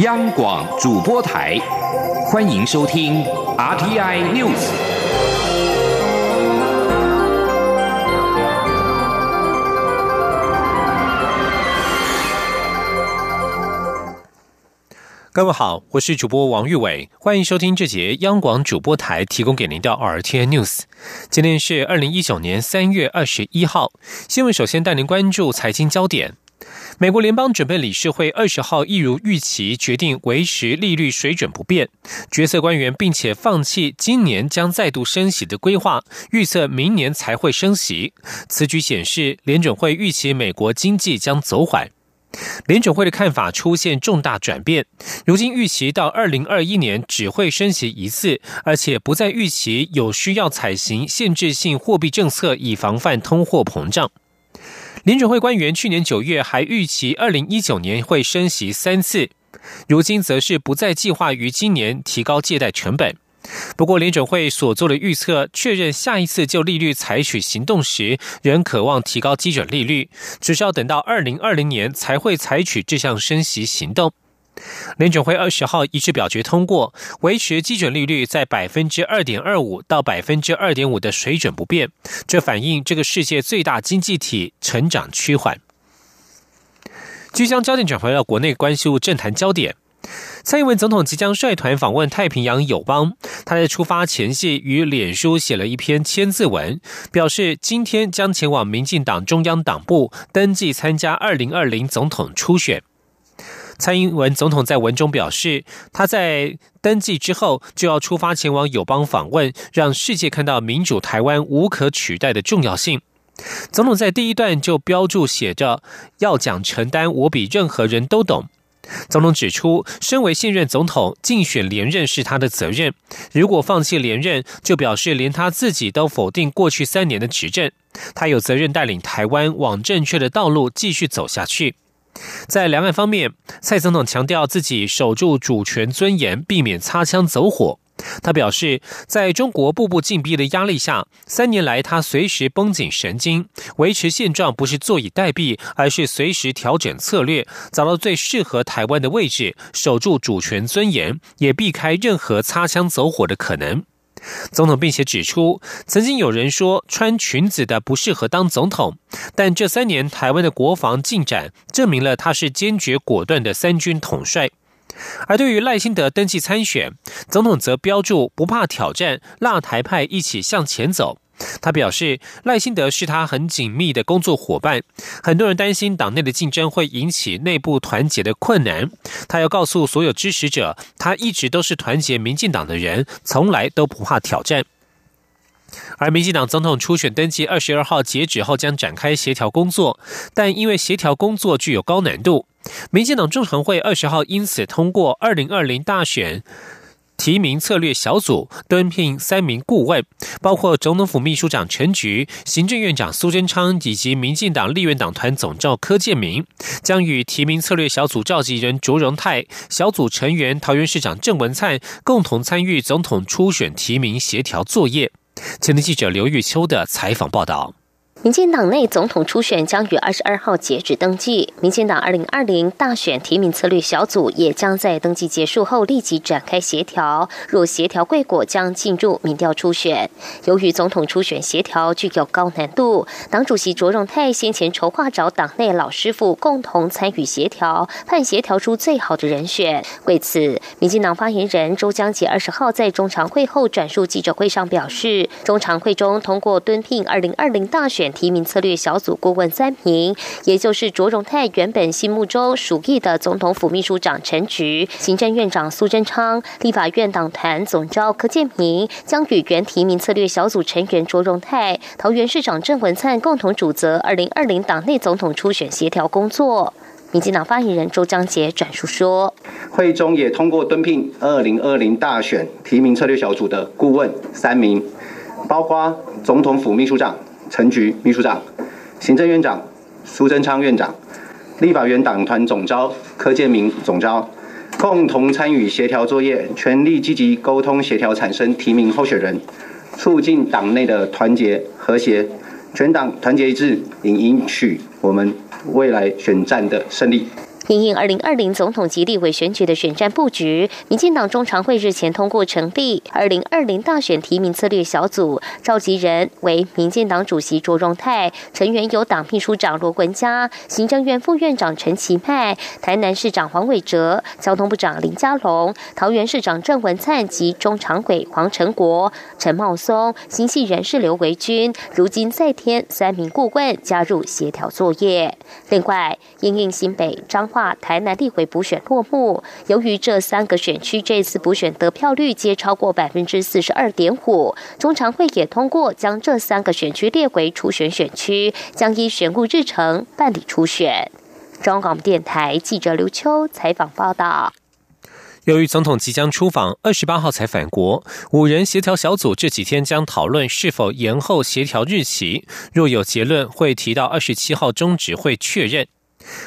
央广主播台，欢迎收听 RTI News。各位好，我是主播王玉伟，欢迎收听这节央广主播台提供给您的 RTI News。今天是二零一九年三月二十一号，新闻首先带您关注财经焦点。美国联邦准备理事会二十号一如预期决定维持利率水准不变，决策官员并且放弃今年将再度升息的规划，预测明年才会升息。此举显示联准会预期美国经济将走缓。联准会的看法出现重大转变，如今预期到二零二一年只会升息一次，而且不再预期有需要采行限制性货币政策以防范通货膨胀。联准会官员去年九月还预期二零一九年会升息三次，如今则是不再计划于今年提高借贷成本。不过，联准会所做的预测确认，下一次就利率采取行动时，仍渴望提高基准利率，只是要等到二零二零年才会采取这项升息行动。联准会二十号一致表决通过，维持基准利率在百分之二点二五到百分之二点五的水准不变。这反映这个世界最大经济体成长趋缓。即将焦点转回到国内关注政坛焦点，蔡英文总统即将率团访问太平洋友邦。他在出发前夕于脸书写了一篇签字文，表示今天将前往民进党中央党部登记参加二零二零总统初选。蔡英文总统在文中表示，他在登记之后就要出发前往友邦访问，让世界看到民主台湾无可取代的重要性。总统在第一段就标注写着：“要讲承担，我比任何人都懂。”总统指出，身为现任总统，竞选连任是他的责任。如果放弃连任，就表示连他自己都否定过去三年的执政。他有责任带领台湾往正确的道路继续走下去。在两岸方面，蔡总统强调自己守住主权尊严，避免擦枪走火。他表示，在中国步步紧逼的压力下，三年来他随时绷紧神经，维持现状不是坐以待毙，而是随时调整策略，找到最适合台湾的位置，守住主权尊严，也避开任何擦枪走火的可能。总统并且指出，曾经有人说穿裙子的不适合当总统，但这三年台湾的国防进展证明了他是坚决果断的三军统帅。而对于赖清德登记参选，总统则标注不怕挑战，辣台派一起向前走。他表示，赖清德是他很紧密的工作伙伴。很多人担心党内的竞争会引起内部团结的困难。他要告诉所有支持者，他一直都是团结民进党的人，从来都不怕挑战。而民进党总统初选登记二十二号截止后将展开协调工作，但因为协调工作具有高难度，民进党中常会二十号因此通过二零二零大选。提名策略小组敦聘三名顾问，包括总统府秘书长陈菊、行政院长苏贞昌以及民进党立院党团总召柯建明，将与提名策略小组召集人卓荣泰、小组成员桃园市长郑文灿共同参与总统初选提名协调作业。前天记者刘玉秋的采访报道。民进党内总统初选将于二十二号截止登记，民进党二零二零大选提名策略小组也将在登记结束后立即展开协调。若协调贵果，将进入民调初选。由于总统初选协调具有高难度，党主席卓荣泰先前筹划找党内老师傅共同参与协调，盼协调出最好的人选。为此，民进党发言人周江杰二十号在中常会后转述记者会上表示，中常会中通过敦聘二零二零大选。提名策略小组顾问三名，也就是卓荣泰原本心目中属意的总统府秘书长陈菊、行政院长苏贞昌、立法院党团总召柯建明，将与原提名策略小组成员卓荣泰、桃园市长郑文灿共同主责二零二零党内总统初选协调工作。民进党发言人周章杰转述说，会中也通过敦聘二零二零大选提名策略小组的顾问三名，包括总统府秘书长。陈菊秘书长、行政院长苏贞昌院长、立法院党团总召柯建明总召，共同参与协调作业，全力积极沟通协调，产生提名候选人，促进党内的团结和谐，全党团结一致，以赢取我们未来选战的胜利。因应二零二零总统及立委选举的选战布局，民进党中常会日前通过成立二零二零大选提名策略小组，召集人为民进党主席卓荣泰，成员有党秘书长罗文嘉、行政院副院长陈其迈、台南市长黄伟哲、交通部长林佳龙、桃园市长郑文灿及中常委黄成国、陈茂松、新系人士刘维军，如今再添三名顾问加入协调作业。另外，因应新北张。话台南立委补选落幕，由于这三个选区这次补选得票率皆超过百分之四十二点五，中常会也通过将这三个选区列为初选选区，将依选务日程办理初选。中广电台记者刘秋采访报道。由于总统即将出访，二十八号才返国，五人协调小组这几天将讨论是否延后协调日期，若有结论，会提到二十七号中止会确认。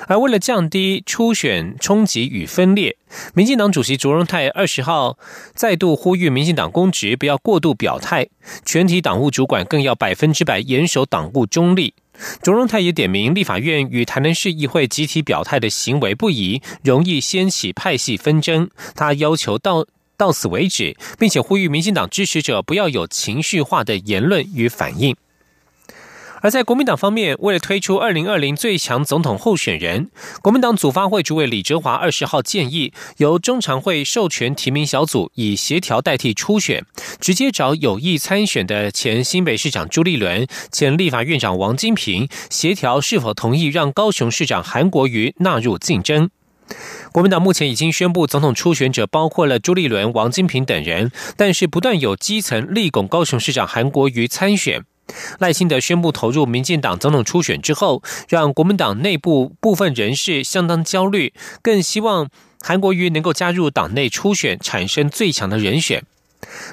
而为了降低初选冲击与分裂，民进党主席卓荣泰二十号再度呼吁民进党公职不要过度表态，全体党务主管更要百分之百严守党务中立。卓荣泰也点名立法院与台南市议会集体表态的行为不宜，容易掀起派系纷争。他要求到到此为止，并且呼吁民进党支持者不要有情绪化的言论与反应。而在国民党方面，为了推出二零二零最强总统候选人，国民党组发会主委李哲华二十号建议，由中常会授权提名小组以协调代替初选，直接找有意参选的前新北市长朱立伦、前立法院长王金平协调是否同意让高雄市长韩国瑜纳入竞争。国民党目前已经宣布，总统初选者包括了朱立伦、王金平等人，但是不断有基层力拱高雄市长韩国瑜参选。赖清德宣布投入民进党总统初选之后，让国民党内部部分人士相当焦虑，更希望韩国瑜能够加入党内初选，产生最强的人选。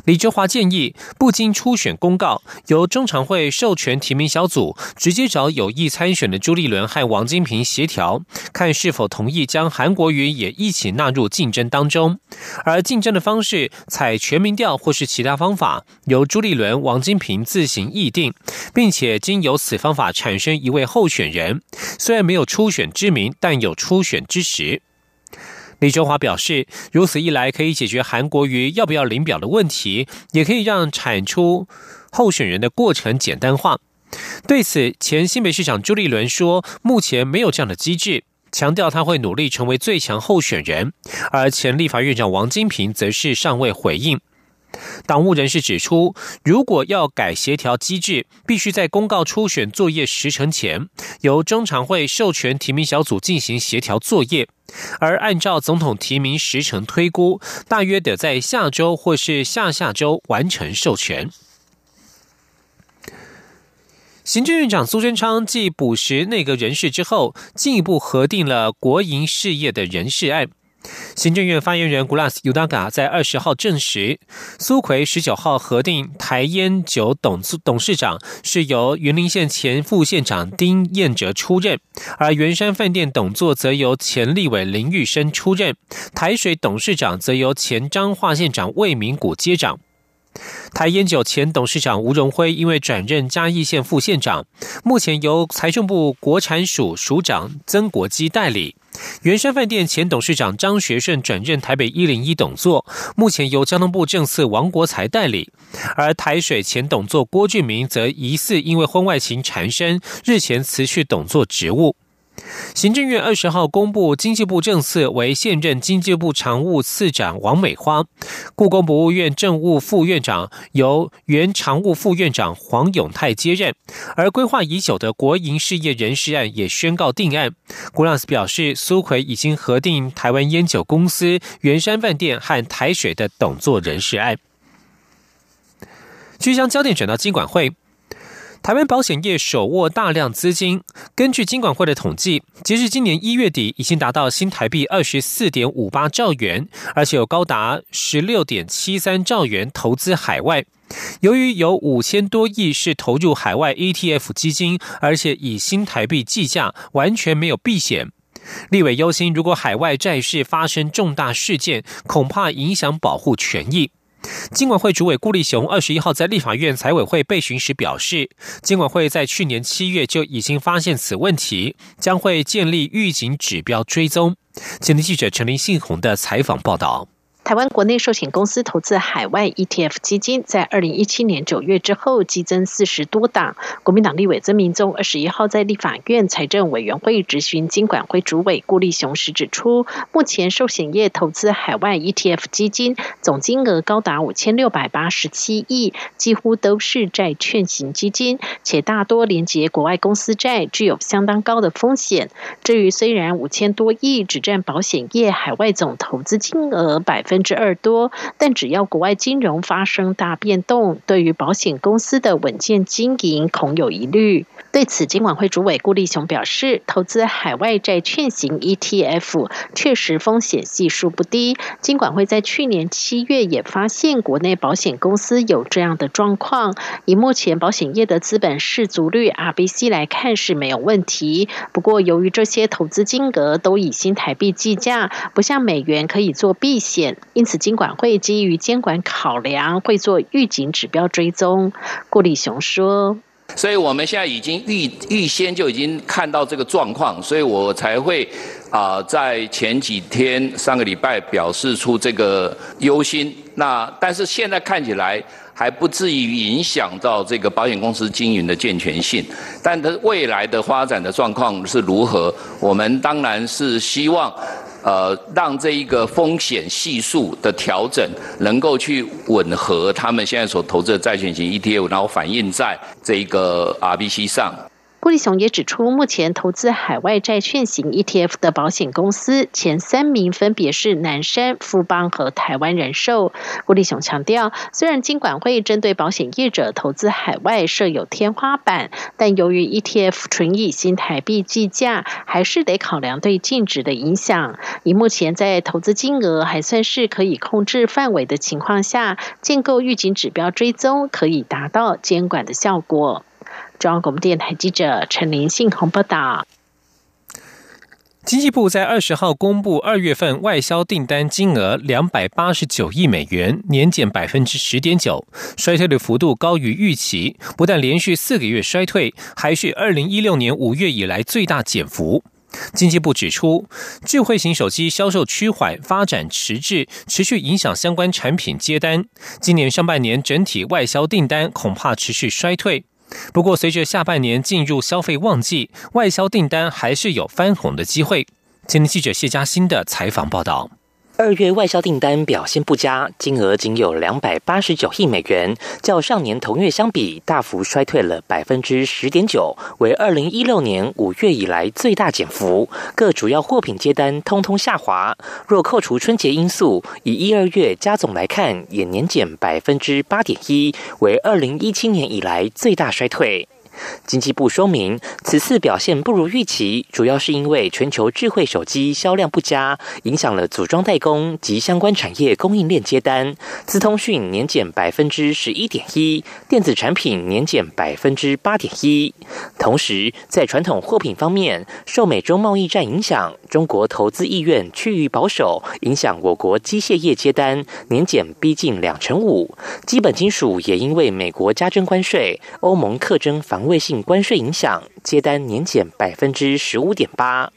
李哲华建议，不经初选公告，由中常会授权提名小组直接找有意参选的朱立伦和王金平协调，看是否同意将韩国瑜也一起纳入竞争当中。而竞争的方式，采全民调或是其他方法，由朱立伦、王金平自行议定，并且经由此方法产生一位候选人。虽然没有初选之名，但有初选之实。李周华表示，如此一来可以解决韩国瑜要不要领表的问题，也可以让产出候选人的过程简单化。对此，前新北市长朱立伦说，目前没有这样的机制，强调他会努力成为最强候选人。而前立法院长王金平则是尚未回应。党务人士指出，如果要改协调机制，必须在公告初选作业时程前，由中常会授权提名小组进行协调作业。而按照总统提名时程推估，大约得在下周或是下下周完成授权。行政院长苏贞昌继补实内阁人事之后，进一步核定了国营事业的人事案。行政院发言人 Gulas Udaga 在二十号证实，苏奎十九号核定台烟酒董董事长是由云林县前副县长丁彦哲出任，而圆山饭店董座则由前立委林玉生出任，台水董事长则由前彰化县长魏明谷接掌。台烟酒前董事长吴荣辉因为转任嘉义县副县长，目前由财政部国产署署长曾国基代理。原山饭店前董事长张学顺转任台北一零一董座，目前由交通部政策王国才代理。而台水前董座郭俊明则疑似因为婚外情缠身，日前辞去董座职务。行政院二十号公布经济部政策，为现任经济部常务次长王美花，故宫博物院政务副院长由原常务副院长黄永泰接任，而规划已久的国营事业人事案也宣告定案。古拉斯表示，苏奎已经核定台湾烟酒公司、圆山饭店和台水的董座人事案。据将焦点转到经管会。台湾保险业手握大量资金，根据金管会的统计，截至今年一月底，已经达到新台币二十四点五八兆元，而且有高达十六点七三兆元投资海外。由于有五千多亿是投入海外 ETF 基金，而且以新台币计价，完全没有避险。立委忧心，如果海外债市发生重大事件，恐怕影响保护权益。金管会主委顾立雄二十一号在立法院财委会备询时表示，金管会在去年七月就已经发现此问题，将会建立预警指标追踪。前天记者陈林信宏的采访报道。台湾国内寿险公司投资海外 ETF 基金，在二零一七年九月之后激增四十多档。国民党立委曾明宗二十一号在立法院财政委员会质询金管会主委顾立雄时指出，目前寿险业投资海外 ETF 基金总金额高达五千六百八十七亿，几乎都是债券型基金，且大多连接国外公司债，具有相当高的风险。至于虽然五千多亿只占保险业海外总投资金额百分。分之二多，但只要国外金融发生大变动，对于保险公司的稳健经营恐有疑虑。对此，金管会主委顾立雄表示，投资海外债券型 ETF 确实风险系数不低。金管会在去年七月也发现国内保险公司有这样的状况。以目前保险业的资本市足率 RBC 来看是没有问题。不过，由于这些投资金额都以新台币计价，不像美元可以做避险。因此，金管会基于监管考量，会做预警指标追踪。顾立雄说：“所以我们现在已经预预先就已经看到这个状况，所以我才会啊，在前几天上个礼拜表示出这个忧心。那但是现在看起来还不至于影响到这个保险公司经营的健全性。但它未来的发展的状况是如何？我们当然是希望。”呃，让这一个风险系数的调整能够去吻合他们现在所投资的债券型 ETF，然后反映在这一个 RBC 上。郭立雄也指出，目前投资海外债券型 ETF 的保险公司前三名分别是南山、富邦和台湾人寿。郭立雄强调，虽然金管会针对保险业者投资海外设有天花板，但由于 ETF 纯以新台币计价，还是得考量对净值的影响。以目前在投资金额还算是可以控制范围的情况下，建构预警指标追踪，可以达到监管的效果。中央广播电台记者陈林信鸿报道：经济部在二十号公布二月份外销订单金额两百八十九亿美元，年减百分之十点九，衰退的幅度高于预期。不但连续四个月衰退，还是二零一六年五月以来最大减幅。经济部指出，智慧型手机销售趋缓，发展迟滞，持续影响相关产品接单。今年上半年整体外销订单恐怕持续衰退。不过，随着下半年进入消费旺季，外销订单还是有翻红的机会。今天记者谢佳欣的采访报道。二月外销订单表现不佳，金额仅有两百八十九亿美元，较上年同月相比大幅衰退了百分之十点九，为二零一六年五月以来最大减幅。各主要货品接单通通下滑。若扣除春节因素，以一二月加总来看，也年减百分之八点一，为二零一七年以来最大衰退。经济部说明，此次表现不如预期，主要是因为全球智慧手机销量不佳，影响了组装代工及相关产业供应链接单。资通讯年减百分之十一点一，电子产品年减百分之八点一。同时，在传统货品方面，受美中贸易战影响，中国投资意愿趋于保守，影响我国机械业接单年减逼近两成五。基本金属也因为美国加征关税，欧盟特征防。卫性关税影响，接单年减百分之十五点八。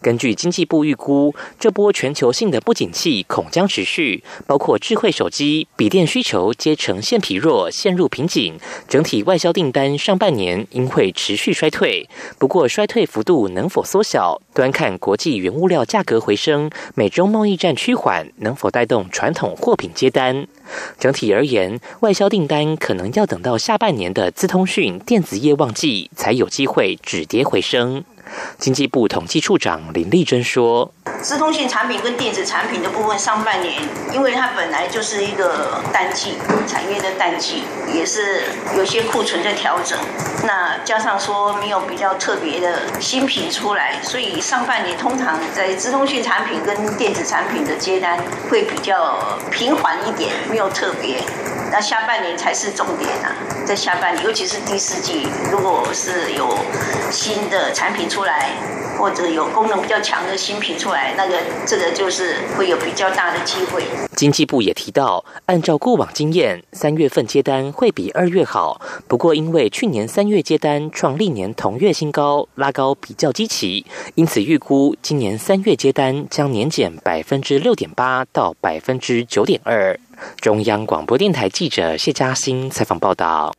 根据经济部预估，这波全球性的不景气恐将持续，包括智慧手机、笔电需求皆呈现疲弱，陷入瓶颈。整体外销订单上半年应会持续衰退，不过衰退幅度能否缩小，端看国际原物料价格回升、美中贸易战趋缓能否带动传统货品接单。整体而言，外销订单可能要等到下半年的资通讯电子业旺季，才有机会止跌回升。经济部统计处长林丽珍说：“资通讯产品跟电子产品的部分，上半年因为它本来就是一个淡季，产业的淡季，也是有些库存在调整。那加上说没有比较特别的新品出来，所以上半年通常在资通讯产品跟电子产品的接单会比较平缓一点，没有特别。那下半年才是重点啊，在下半年，尤其是第四季，如果是有新的产品出出来。或者有功能比较强的新品出来，那个这个就是会有比较大的机会。经济部也提到，按照过往经验，三月份接单会比二月好。不过，因为去年三月接单创历年同月新高，拉高比较积极，因此预估今年三月接单将年减百分之六点八到百分之九点二。中央广播电台记者谢嘉欣采访报道。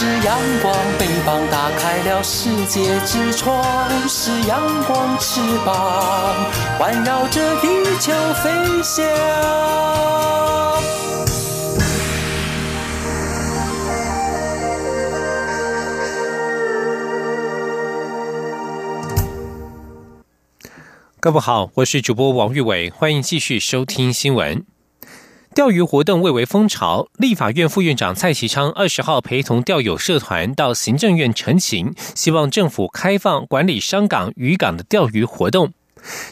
是阳光，翅膀打开了世界之窗；是阳光，翅膀环绕着地球飞翔。各位好，我是主播王玉伟，欢迎继续收听新闻。钓鱼活动蔚为风潮，立法院副院长蔡其昌二十号陪同钓友社团到行政院陈情，希望政府开放管理商港、渔港的钓鱼活动。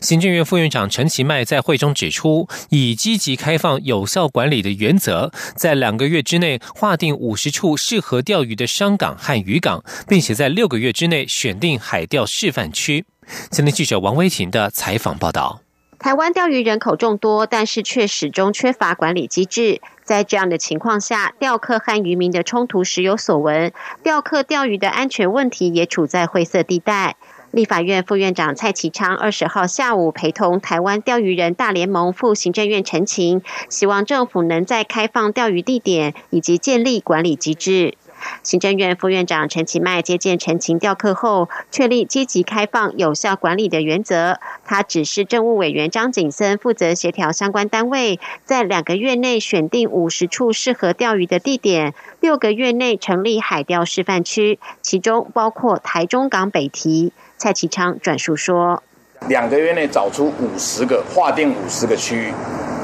行政院副院长陈其迈在会中指出，以积极开放、有效管理的原则，在两个月之内划定五十处适合钓鱼的商港和渔港，并且在六个月之内选定海钓示范区。今天记者王威婷的采访报道。台湾钓鱼人口众多，但是却始终缺乏管理机制。在这样的情况下，钓客和渔民的冲突时有所闻，钓客钓鱼的安全问题也处在灰色地带。立法院副院长蔡其昌二十号下午陪同台湾钓鱼人大联盟赴行政院陈情，希望政府能在开放钓鱼地点以及建立管理机制。行政院副院长陈其迈接见陈情调客后，确立积极开放、有效管理的原则。他指示政务委员张景森负责协调相关单位，在两个月内选定五十处适合钓鱼的地点，六个月内成立海钓示范区，其中包括台中港北堤。蔡其昌转述说：两个月内找出五十个，划定五十个区域，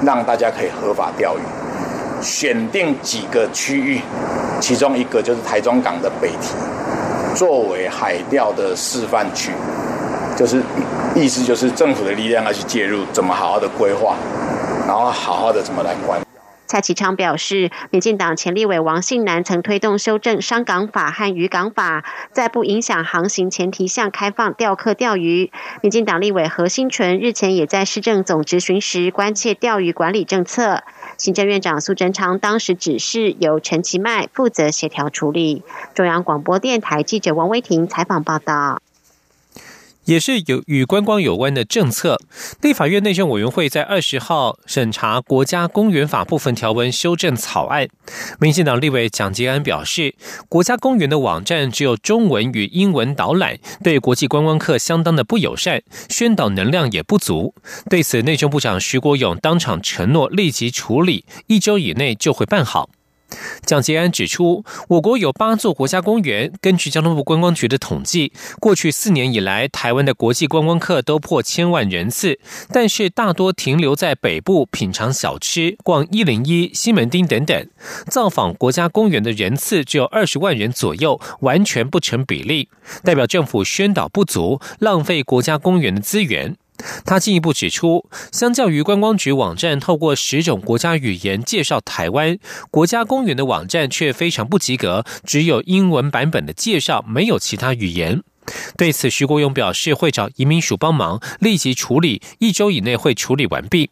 让大家可以合法钓鱼。选定几个区域，其中一个就是台中港的北堤，作为海钓的示范区，就是意思就是政府的力量要去介入，怎么好好的规划，然后好好的怎么来管。蔡启昌表示，民进党前立委王信南曾推动修正商港法和渔港法，在不影响航行前提下开放钓客钓鱼。民进党立委何新纯日前也在市政总执询时关切钓鱼管理政策。行政院长苏贞昌当时指示由陈其迈负责协调处理。中央广播电台记者王威婷采访报道。也是有与观光有关的政策。立法院内政委员会在二十号审查《国家公园法》部分条文修正草案。民进党立委蒋吉安表示，国家公园的网站只有中文与英文导览，对国际观光客相当的不友善，宣导能量也不足。对此，内政部长徐国勇当场承诺立即处理，一周以内就会办好。蒋捷安指出，我国有八座国家公园。根据交通部观光局的统计，过去四年以来，台湾的国际观光客都破千万人次，但是大多停留在北部品尝小吃、逛一零一、西门町等等，造访国家公园的人次只有二十万人左右，完全不成比例，代表政府宣导不足，浪费国家公园的资源。他进一步指出，相较于观光局网站透过十种国家语言介绍台湾，国家公园的网站却非常不及格，只有英文版本的介绍，没有其他语言。对此，徐国勇表示会找移民署帮忙，立即处理，一周以内会处理完毕。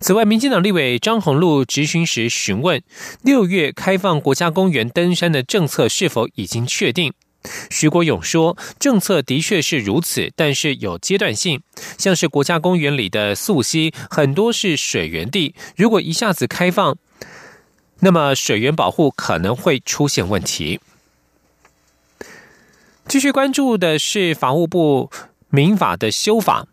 此外，民进党立委张宏禄质询时询问，六月开放国家公园登山的政策是否已经确定？徐国勇说：“政策的确是如此，但是有阶段性。像是国家公园里的溯溪，很多是水源地，如果一下子开放，那么水源保护可能会出现问题。”继续关注的是法务部民法的修法。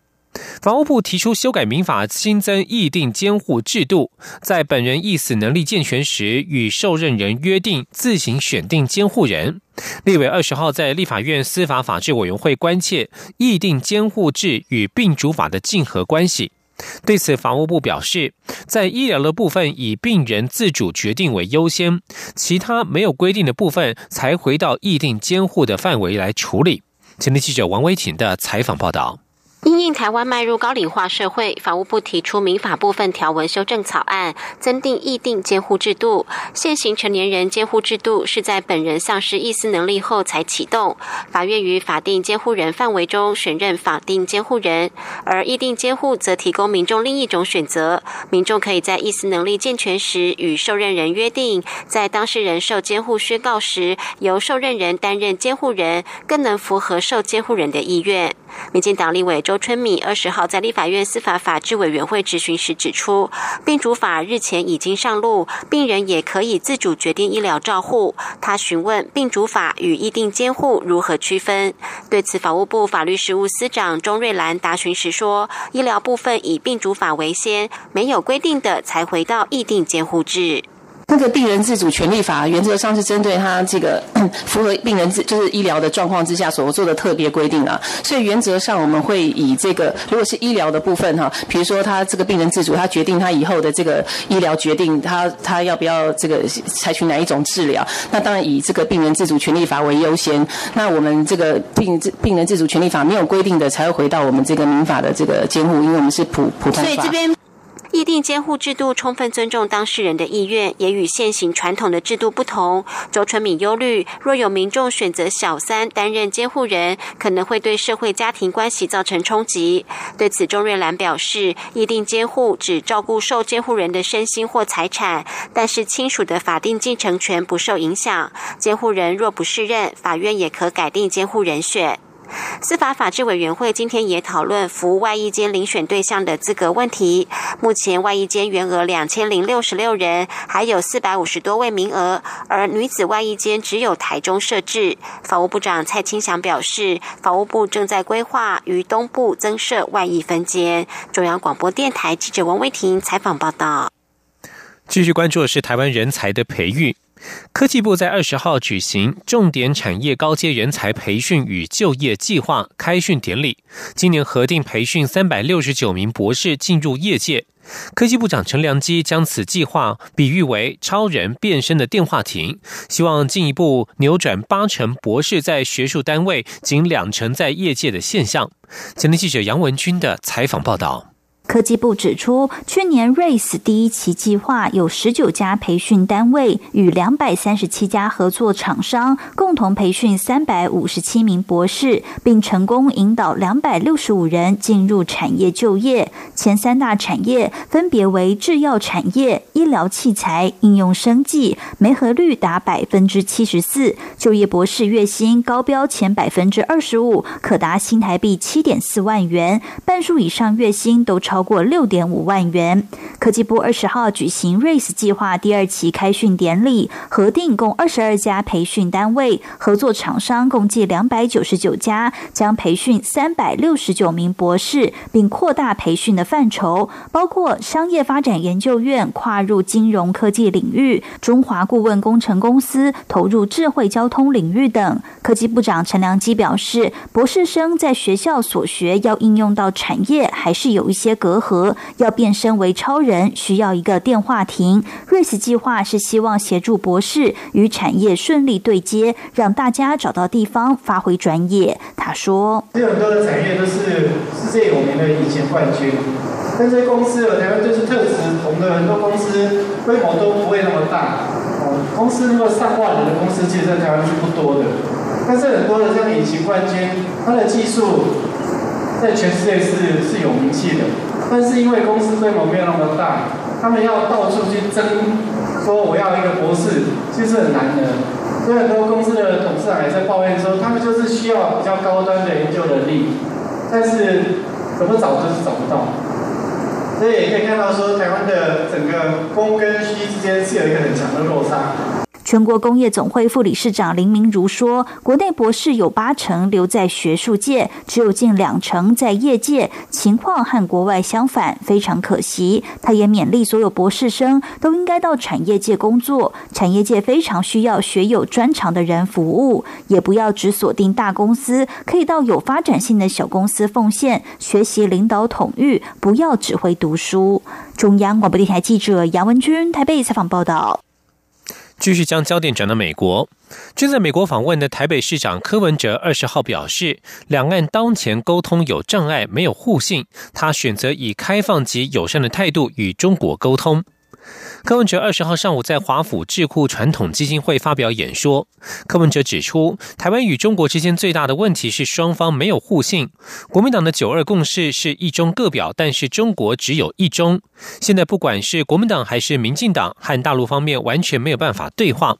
法务部提出修改民法，新增议定监护制度，在本人意死能力健全时，与受任人约定自行选定监护人。立委二十号在立法院司法法制委员会关切议定监护制与病主法的竞合关系。对此，法务部表示，在医疗的部分以病人自主决定为优先，其他没有规定的部分才回到议定监护的范围来处理。前天记者王威婷的采访报道。因应台湾迈入高龄化社会，法务部提出民法部分条文修正草案，增订议定监护制度。现行成年人监护制度是在本人丧失意思能力后才启动，法院于法定监护人范围中选任法定监护人，而议定监护则提供民众另一种选择：民众可以在意思能力健全时与受任人约定，在当事人受监护宣告时，由受任人担任监护人，更能符合受监护人的意愿。民进党立委周春米二十号在立法院司法法制委员会质询时指出，病主法日前已经上路，病人也可以自主决定医疗照护。他询问病主法与议定监护如何区分？对此，法务部法律事务司长钟瑞兰答询时说，医疗部分以病主法为先，没有规定的才回到议定监护制。那个病人自主权利法原则上是针对他这个 符合病人自就是医疗的状况之下所做的特别规定啊，所以原则上我们会以这个如果是医疗的部分哈，比如说他这个病人自主，他决定他以后的这个医疗决定，他他要不要这个采取哪一种治疗，那当然以这个病人自主权利法为优先。那我们这个病病人自主权利法没有规定的，才会回到我们这个民法的这个监护，因为我们是普普通法。议定监护制度充分尊重当事人的意愿，也与现行传统的制度不同。周春敏忧虑，若有民众选择小三担任监护人，可能会对社会家庭关系造成冲击。对此，钟瑞兰表示，议定监护只照顾受监护人的身心或财产，但是亲属的法定继承权不受影响。监护人若不适任，法院也可改定监护人选。司法法制委员会今天也讨论服务外役间遴选对象的资格问题。目前外役间员额两千零六十六人，还有四百五十多位名额，而女子外役间只有台中设置。法务部长蔡清祥表示，法务部正在规划于东部增设外役分间。中央广播电台记者王威婷采访报道。继续关注的是台湾人才的培育。科技部在二十号举行重点产业高阶人才培训与就业计划开训典礼，今年核定培训三百六十九名博士进入业界。科技部长陈良基将此计划比喻为超人变身的电话亭，希望进一步扭转八成博士在学术单位，仅两成在业界的现象。前天记者杨文军的采访报道。科技部指出，去年 RACE 第一期计划有十九家培训单位与两百三十七家合作厂商共同培训三百五十七名博士，并成功引导两百六十五人进入产业就业。前三大产业分别为制药产业、医疗器材、应用生技，媒合率达百分之七十四，就业博士月薪高标前百分之二十五，可达新台币七点四万元，半数以上月薪都超。超过六点五万元。科技部二十号举行 RACE 计划第二期开训典礼，核定共二十二家培训单位，合作厂商共计两百九十九家，将培训三百六十九名博士，并扩大培训的范畴，包括商业发展研究院跨入金融科技领域，中华顾问工程公司投入智慧交通领域等。科技部长陈良基表示，博士生在学校所学要应用到产业，还是有一些隔。隔阂要变身为超人，需要一个电话亭。瑞斯计划是希望协助博士与产业顺利对接，让大家找到地方发挥专业。他说：“有很多的产业都是世界有名的以前冠军，但这公司有台湾就是特质同的很多公司规模都不会那么大。哦，公司如果上万人的公司，其实在台湾是不多的。但是很多的这样的隐形冠军，他的技术在全世界是是有名气的。”但是因为公司规模没有那么大，他们要到处去争，说我要一个博士，其实很难的。所以很多公司的董事长也在抱怨说，他们就是需要比较高端的研究能力，但是怎么找就是找不到。所以也可以看到说，台湾的整个供跟需之间是有一个很强的落差。全国工业总会副理事长林明如说：“国内博士有八成留在学术界，只有近两成在业界，情况和国外相反，非常可惜。”他也勉励所有博士生都应该到产业界工作，产业界非常需要学有专长的人服务，也不要只锁定大公司，可以到有发展性的小公司奉献，学习领导统御，不要只会读书。中央广播电台记者杨文君台北采访报道。继续将焦点转到美国。正在美国访问的台北市长柯文哲二十号表示，两岸当前沟通有障碍，没有互信。他选择以开放及友善的态度与中国沟通。柯文哲二十号上午在华府智库传统基金会发表演说。柯文哲指出，台湾与中国之间最大的问题是双方没有互信。国民党的九二共识是一中各表，但是中国只有一中。现在不管是国民党还是民进党，和大陆方面完全没有办法对话。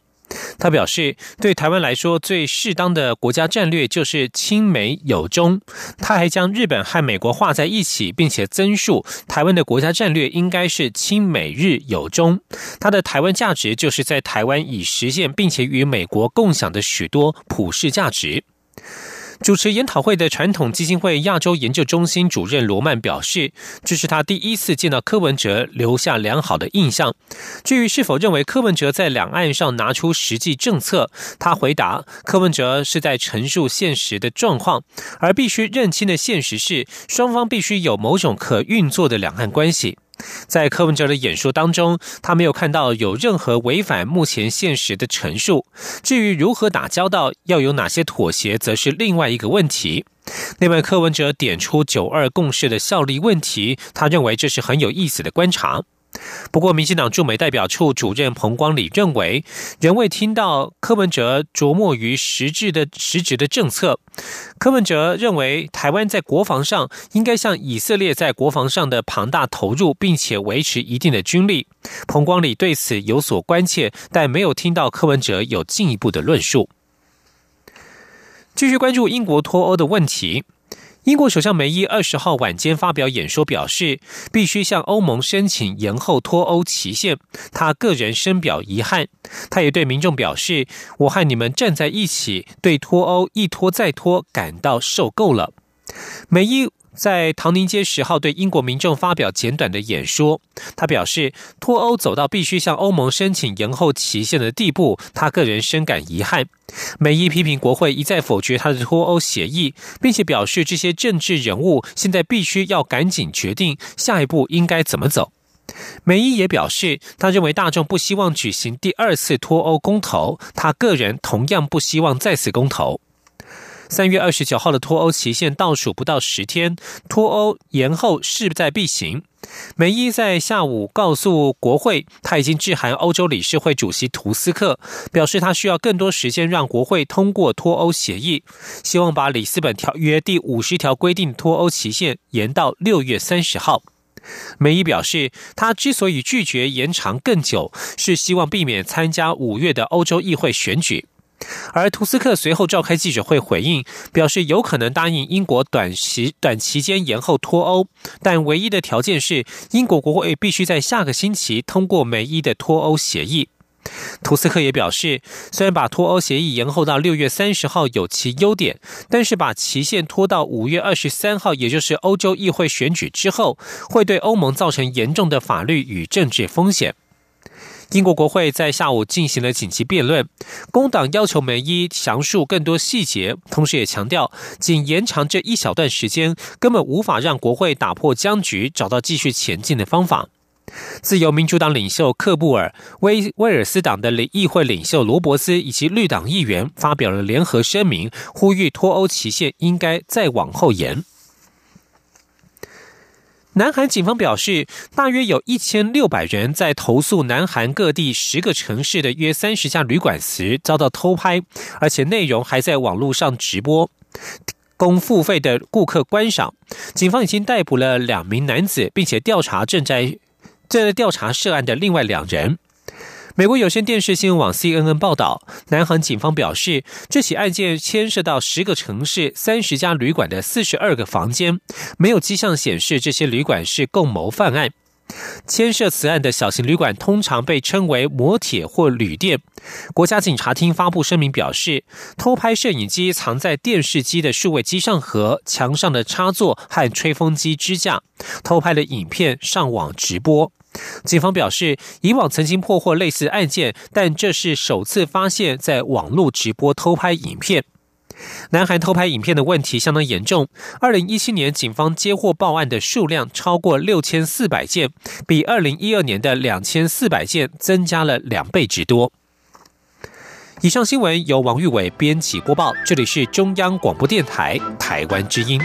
他表示，对台湾来说，最适当的国家战略就是亲美友中。他还将日本和美国画在一起，并且增述台湾的国家战略应该是亲美日友中。他的台湾价值就是在台湾已实现并且与美国共享的许多普世价值。主持研讨会的传统基金会亚洲研究中心主任罗曼表示，这是他第一次见到柯文哲，留下良好的印象。至于是否认为柯文哲在两岸上拿出实际政策，他回答：柯文哲是在陈述现实的状况，而必须认清的现实是，双方必须有某种可运作的两岸关系。在柯文哲的演说当中，他没有看到有任何违反目前现实的陈述。至于如何打交道，要有哪些妥协，则是另外一个问题。另外，柯文哲点出九二共识的效力问题，他认为这是很有意思的观察。不过，民进党驻美代表处主任彭光礼认为，仍未听到柯文哲琢磨于实质的实质的政策。柯文哲认为，台湾在国防上应该像以色列在国防上的庞大投入，并且维持一定的军力。彭光礼对此有所关切，但没有听到柯文哲有进一步的论述。继续关注英国脱欧的问题。英国首相梅伊二十号晚间发表演说，表示必须向欧盟申请延后脱欧期限。他个人深表遗憾。他也对民众表示：“我和你们站在一起，对脱欧一拖再拖感到受够了。”梅伊。在唐宁街十号对英国民众发表简短的演说，他表示脱欧走到必须向欧盟申请延后期限的地步，他个人深感遗憾。梅伊批评国会一再否决他的脱欧协议，并且表示这些政治人物现在必须要赶紧决定下一步应该怎么走。梅伊也表示，他认为大众不希望举行第二次脱欧公投，他个人同样不希望再次公投。三月二十九号的脱欧期限倒数不到十天，脱欧延后势在必行。梅伊在下午告诉国会，他已经致函欧洲理事会主席图斯克，表示他需要更多时间让国会通过脱欧协议，希望把里斯本条约第五十条规定脱欧期限延到六月三十号。梅伊表示，他之所以拒绝延长更久，是希望避免参加五月的欧洲议会选举。而图斯克随后召开记者会回应，表示有可能答应英国短期短期间延后脱欧，但唯一的条件是英国国会必须在下个星期通过梅伊的脱欧协议。图斯克也表示，虽然把脱欧协议延后到六月三十号有其优点，但是把期限拖到五月二十三号，也就是欧洲议会选举之后，会对欧盟造成严重的法律与政治风险。英国国会在下午进行了紧急辩论，工党要求梅伊详述更多细节，同时也强调，仅延长这一小段时间根本无法让国会打破僵局，找到继续前进的方法。自由民主党领袖克布尔、威威尔斯党的议会领袖罗伯斯以及绿党议员发表了联合声明，呼吁脱欧期限应该再往后延。南韩警方表示，大约有一千六百人在投诉南韩各地十个城市的约三十家旅馆时遭到偷拍，而且内容还在网络上直播，供付费的顾客观赏。警方已经逮捕了两名男子，并且调查正在正在调查涉案的另外两人。美国有线电视新闻网 CNN 报道，南韩警方表示，这起案件牵涉到十个城市、三十家旅馆的四十二个房间，没有迹象显示这些旅馆是共谋犯案。牵涉此案的小型旅馆通常被称为摩铁或旅店。国家警察厅发布声明表示，偷拍摄影机藏在电视机的数位机上和墙上的插座和吹风机支架，偷拍的影片上网直播。警方表示，以往曾经破获类似案件，但这是首次发现，在网络直播偷拍影片。南韩偷拍影片的问题相当严重。二零一七年，警方接获报案的数量超过六千四百件，比二零一二年的两千四百件增加了两倍之多。以上新闻由王玉伟编辑播报，这里是中央广播电台台湾之音。